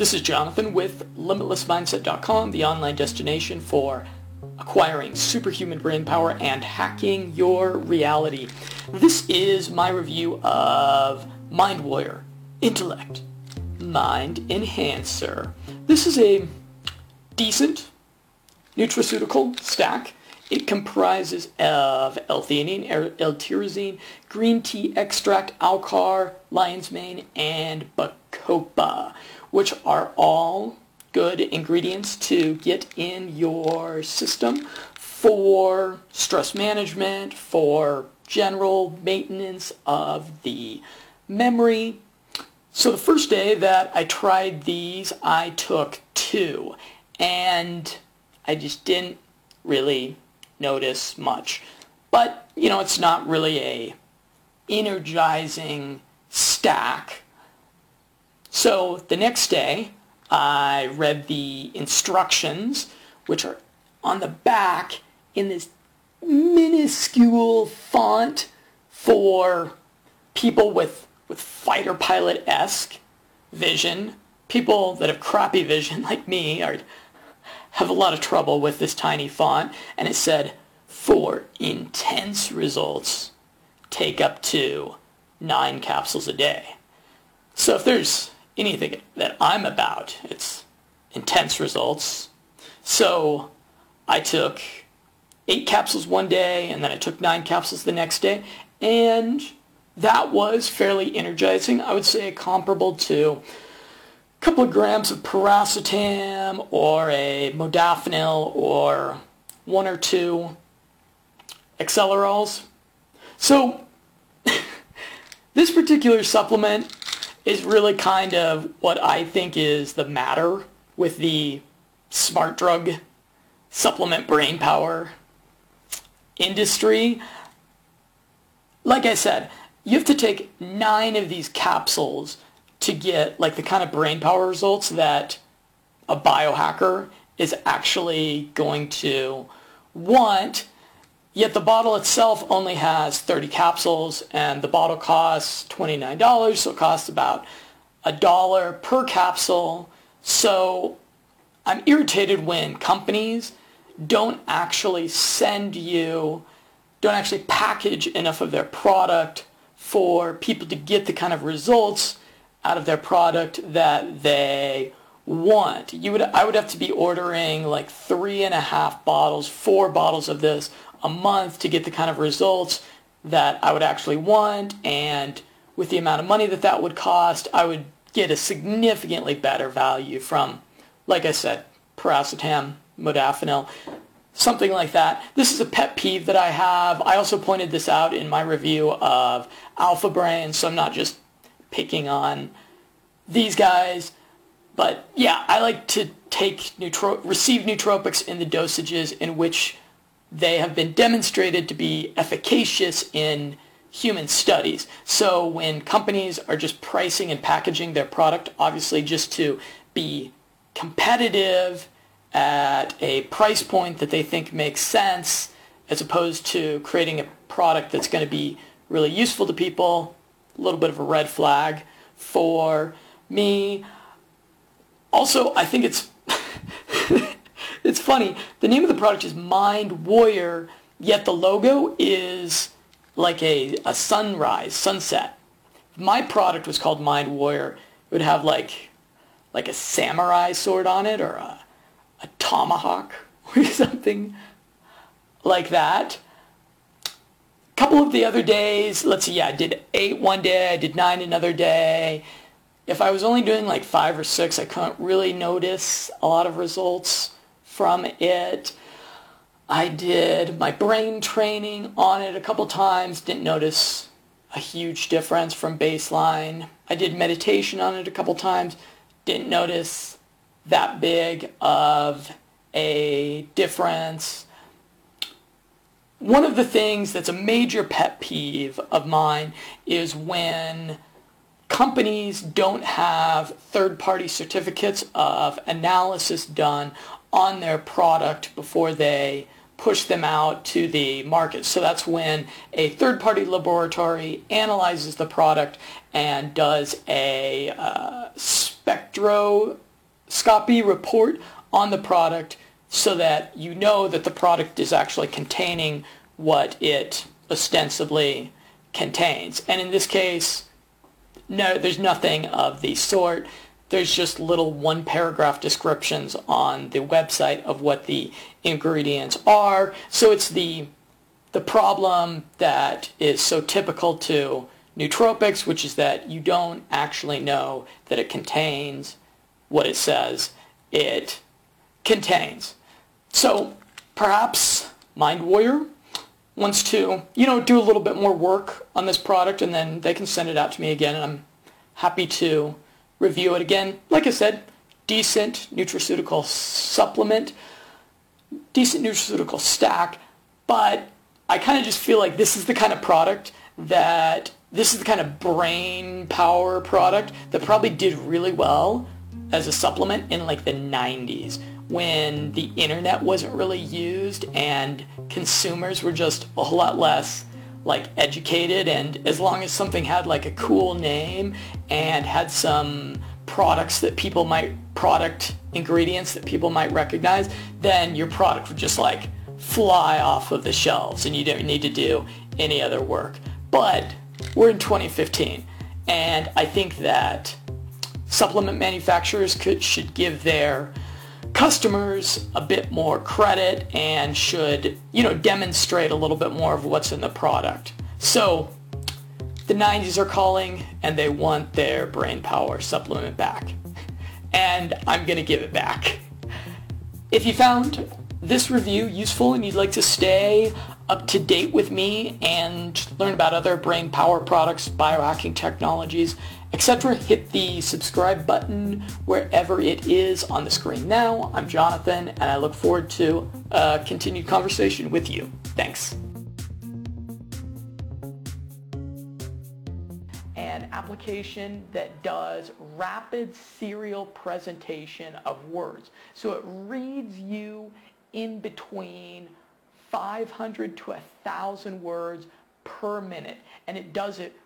This is Jonathan with LimitlessMindset.com, the online destination for acquiring superhuman brain power and hacking your reality. This is my review of Mind Warrior Intellect Mind Enhancer. This is a decent nutraceutical stack. It comprises of L-theanine, L-tyrosine, green tea extract, Alcar, lion's mane, and Bacopa, which are all good ingredients to get in your system for stress management, for general maintenance of the memory. So the first day that I tried these, I took two, and I just didn't really notice much. But, you know, it's not really a energizing stack. So the next day, I read the instructions, which are on the back in this minuscule font for people with, with fighter pilot-esque vision. People that have crappy vision like me are have a lot of trouble with this tiny font. And it said, for intense results, take up to nine capsules a day. So if there's anything that I'm about, it's intense results. So I took eight capsules one day and then I took nine capsules the next day. And that was fairly energizing. I would say comparable to a couple of grams of piracetam or a modafinil or one or two accelerols. So this particular supplement is really kind of what I think is the matter with the smart drug supplement brain power industry. Like I said, you have to take nine of these capsules to get like the kind of brain power results that a biohacker is actually going to want. Yet the bottle itself only has 30 capsules and the bottle costs $29, so it costs about a dollar per capsule. So I'm irritated when companies don't actually send you, don't actually package enough of their product for people to get the kind of results out of their product that they want. You would, I would have to be ordering like three and a half bottles, four bottles of this a month to get the kind of results that I would actually want. And with the amount of money that that would cost, I would get a significantly better value from, like I said, piracetam, modafinil, something like that. This is a pet peeve that I have. I also pointed this out in my review of Alpha Brain, so I'm not just picking on these guys. But yeah, I like to take receive nootropics in the dosages in which they have been demonstrated to be efficacious in human studies. So when companies are just pricing and packaging their product, obviously just to be competitive at a price point that they think makes sense, as opposed to creating a product that's going to be really useful to people, a little bit of a red flag for me. Also, I think it's funny. The name of the product is Mind Warrior, yet the logo is like a, a sunrise, sunset. My product was called Mind Warrior, it would have like like a samurai sword on it or a, a tomahawk or something like that A couple of the other days, let's see, yeah, I did eight one day, I did nine another day. If I was only doing like five or six, I couldn't really notice a lot of results from it. I did my brain training on it a couple times, didn't notice a huge difference from baseline. I did meditation on it a couple times, didn't notice that big of a difference one of the things that's a major pet peeve of mine is when companies don't have third-party certificates of analysis done on their product before they push them out to the market. So that's when a third-party laboratory analyzes the product and does a uh, spectro Scopy report on the product so that you know that the product is actually containing what it ostensibly contains. And in this case, no, there's nothing of the sort. There's just little one paragraph descriptions on the website of what the ingredients are. So it's the the problem that is so typical to nootropics, which is that you don't actually know that it contains what it says it contains. So perhaps Mind Warrior wants to, you know, do a little bit more work on this product and then they can send it out to me again and I'm happy to review it again. Like I said, decent nutraceutical supplement, decent nutraceutical stack, but I kind of just feel like this is the kind of product that this is the kind of brain power product that probably did really well as a supplement in like the 90s when the internet wasn't really used and consumers were just a whole lot less like educated and as long as something had like a cool name and had some products that people might product ingredients that people might recognize then your product would just like fly off of the shelves and you don't need to do any other work. But we're in 2015 and I think that supplement manufacturers could, should give their customers a bit more credit and should, you know, demonstrate a little bit more of what's in the product. So the 90s are calling and they want their brain power supplement back. And I'm going to give it back. If you found this review useful and you'd like to stay up to date with me and learn about other brain power products, biohacking technologies, etc., hit the subscribe button wherever it is on the screen now. I'm Jonathan, and I look forward to a continued conversation with you. Thanks. An application that does rapid serial presentation of words. So it reads you in between 500 to 1,000 words per minute, and it does it